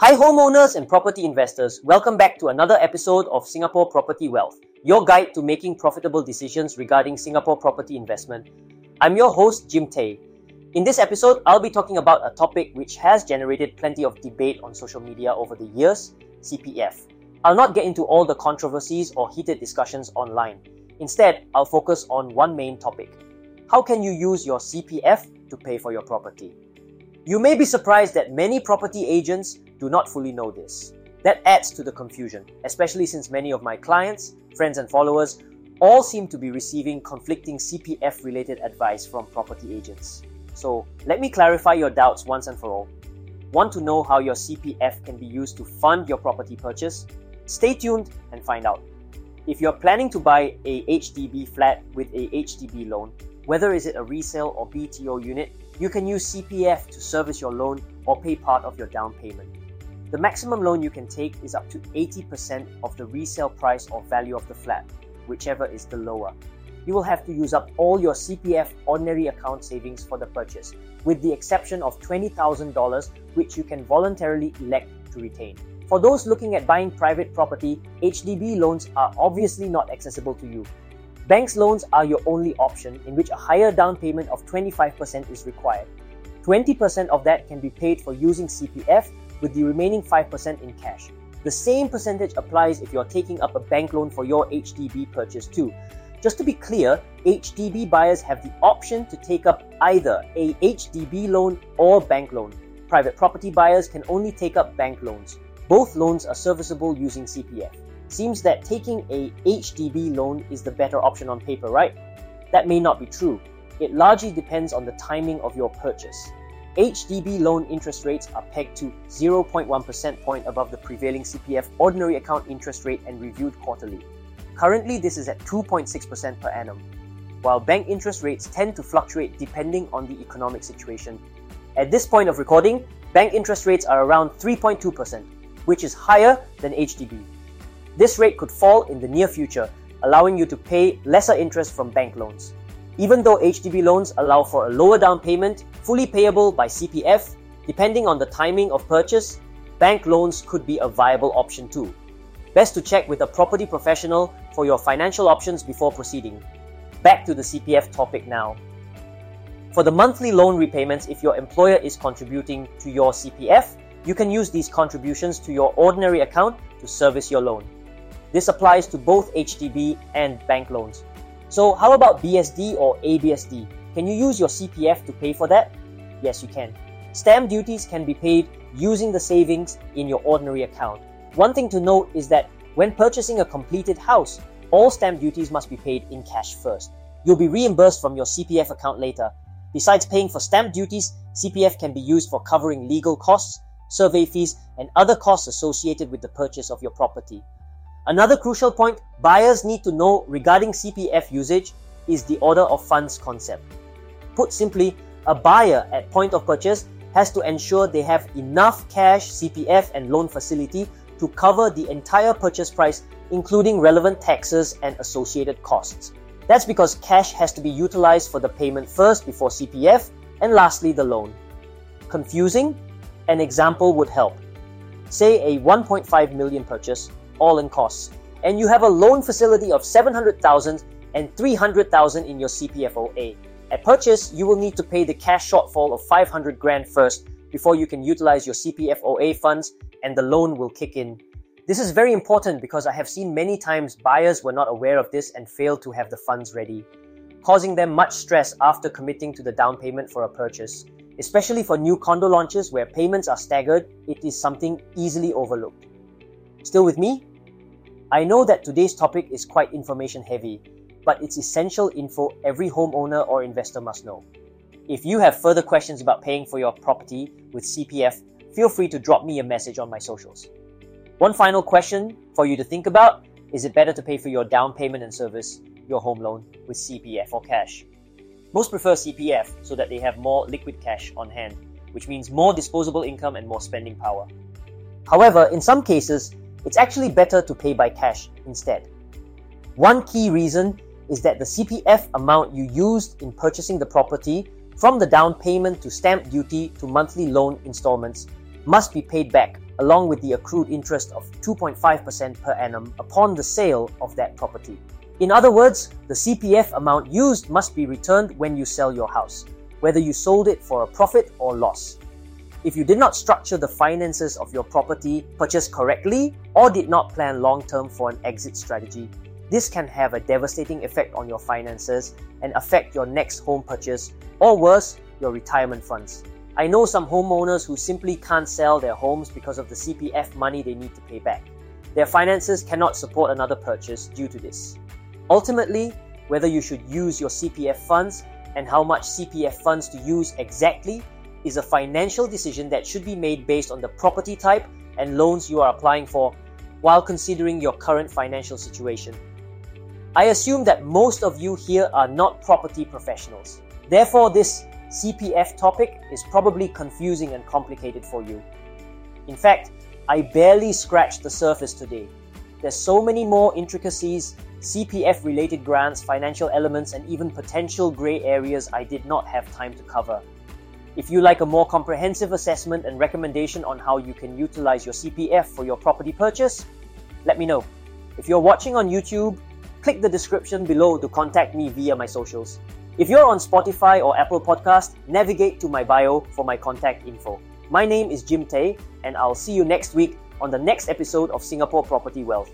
Hi, homeowners and property investors. Welcome back to another episode of Singapore Property Wealth, your guide to making profitable decisions regarding Singapore property investment. I'm your host, Jim Tay. In this episode, I'll be talking about a topic which has generated plenty of debate on social media over the years CPF. I'll not get into all the controversies or heated discussions online. Instead, I'll focus on one main topic How can you use your CPF to pay for your property? You may be surprised that many property agents do not fully know this. That adds to the confusion, especially since many of my clients, friends, and followers all seem to be receiving conflicting CPF related advice from property agents. So, let me clarify your doubts once and for all. Want to know how your CPF can be used to fund your property purchase? Stay tuned and find out. If you're planning to buy a HDB flat with a HDB loan, whether is it a resale or BTO unit, you can use CPF to service your loan or pay part of your down payment. The maximum loan you can take is up to 80% of the resale price or value of the flat, whichever is the lower. You will have to use up all your CPF ordinary account savings for the purchase, with the exception of $20,000, which you can voluntarily elect to retain. For those looking at buying private property, HDB loans are obviously not accessible to you. Banks loans are your only option, in which a higher down payment of 25% is required. 20% of that can be paid for using CPF, with the remaining 5% in cash. The same percentage applies if you're taking up a bank loan for your HDB purchase too. Just to be clear, HDB buyers have the option to take up either a HDB loan or bank loan. Private property buyers can only take up bank loans. Both loans are serviceable using CPF. Seems that taking a HDB loan is the better option on paper, right? That may not be true. It largely depends on the timing of your purchase. HDB loan interest rates are pegged to 0.1% point above the prevailing CPF ordinary account interest rate and reviewed quarterly. Currently, this is at 2.6% per annum, while bank interest rates tend to fluctuate depending on the economic situation. At this point of recording, bank interest rates are around 3.2%, which is higher than HDB. This rate could fall in the near future, allowing you to pay lesser interest from bank loans. Even though HDB loans allow for a lower down payment, fully payable by CPF, depending on the timing of purchase, bank loans could be a viable option too. Best to check with a property professional for your financial options before proceeding. Back to the CPF topic now. For the monthly loan repayments, if your employer is contributing to your CPF, you can use these contributions to your ordinary account to service your loan. This applies to both HDB and bank loans. So, how about BSD or ABSD? Can you use your CPF to pay for that? Yes, you can. Stamp duties can be paid using the savings in your ordinary account. One thing to note is that when purchasing a completed house, all stamp duties must be paid in cash first. You'll be reimbursed from your CPF account later. Besides paying for stamp duties, CPF can be used for covering legal costs, survey fees, and other costs associated with the purchase of your property. Another crucial point buyers need to know regarding CPF usage is the order of funds concept. Put simply, a buyer at point of purchase has to ensure they have enough cash, CPF, and loan facility to cover the entire purchase price, including relevant taxes and associated costs. That's because cash has to be utilized for the payment first before CPF, and lastly, the loan. Confusing? An example would help. Say a 1.5 million purchase, all in costs, and you have a loan facility of 700,000 and 300,000 in your CPFOA. At purchase, you will need to pay the cash shortfall of 500 grand first before you can utilize your CPFOA funds and the loan will kick in. This is very important because I have seen many times buyers were not aware of this and failed to have the funds ready, causing them much stress after committing to the down payment for a purchase. Especially for new condo launches where payments are staggered, it is something easily overlooked. Still with me? I know that today's topic is quite information heavy, but it's essential info every homeowner or investor must know. If you have further questions about paying for your property with CPF, feel free to drop me a message on my socials. One final question for you to think about is it better to pay for your down payment and service your home loan with CPF or cash? Most prefer CPF so that they have more liquid cash on hand, which means more disposable income and more spending power. However, in some cases, it's actually better to pay by cash instead. One key reason is that the CPF amount you used in purchasing the property, from the down payment to stamp duty to monthly loan installments, must be paid back along with the accrued interest of 2.5% per annum upon the sale of that property. In other words, the CPF amount used must be returned when you sell your house, whether you sold it for a profit or loss. If you did not structure the finances of your property purchase correctly or did not plan long term for an exit strategy, this can have a devastating effect on your finances and affect your next home purchase, or worse, your retirement funds. I know some homeowners who simply can't sell their homes because of the CPF money they need to pay back. Their finances cannot support another purchase due to this. Ultimately, whether you should use your CPF funds and how much CPF funds to use exactly is a financial decision that should be made based on the property type and loans you are applying for while considering your current financial situation. I assume that most of you here are not property professionals. Therefore, this CPF topic is probably confusing and complicated for you. In fact, I barely scratched the surface today. There's so many more intricacies, CPF related grants, financial elements, and even potential grey areas I did not have time to cover. If you like a more comprehensive assessment and recommendation on how you can utilize your CPF for your property purchase, let me know. If you're watching on YouTube, click the description below to contact me via my socials. If you're on Spotify or Apple Podcast, navigate to my bio for my contact info. My name is Jim Tay, and I'll see you next week on the next episode of Singapore Property Wealth.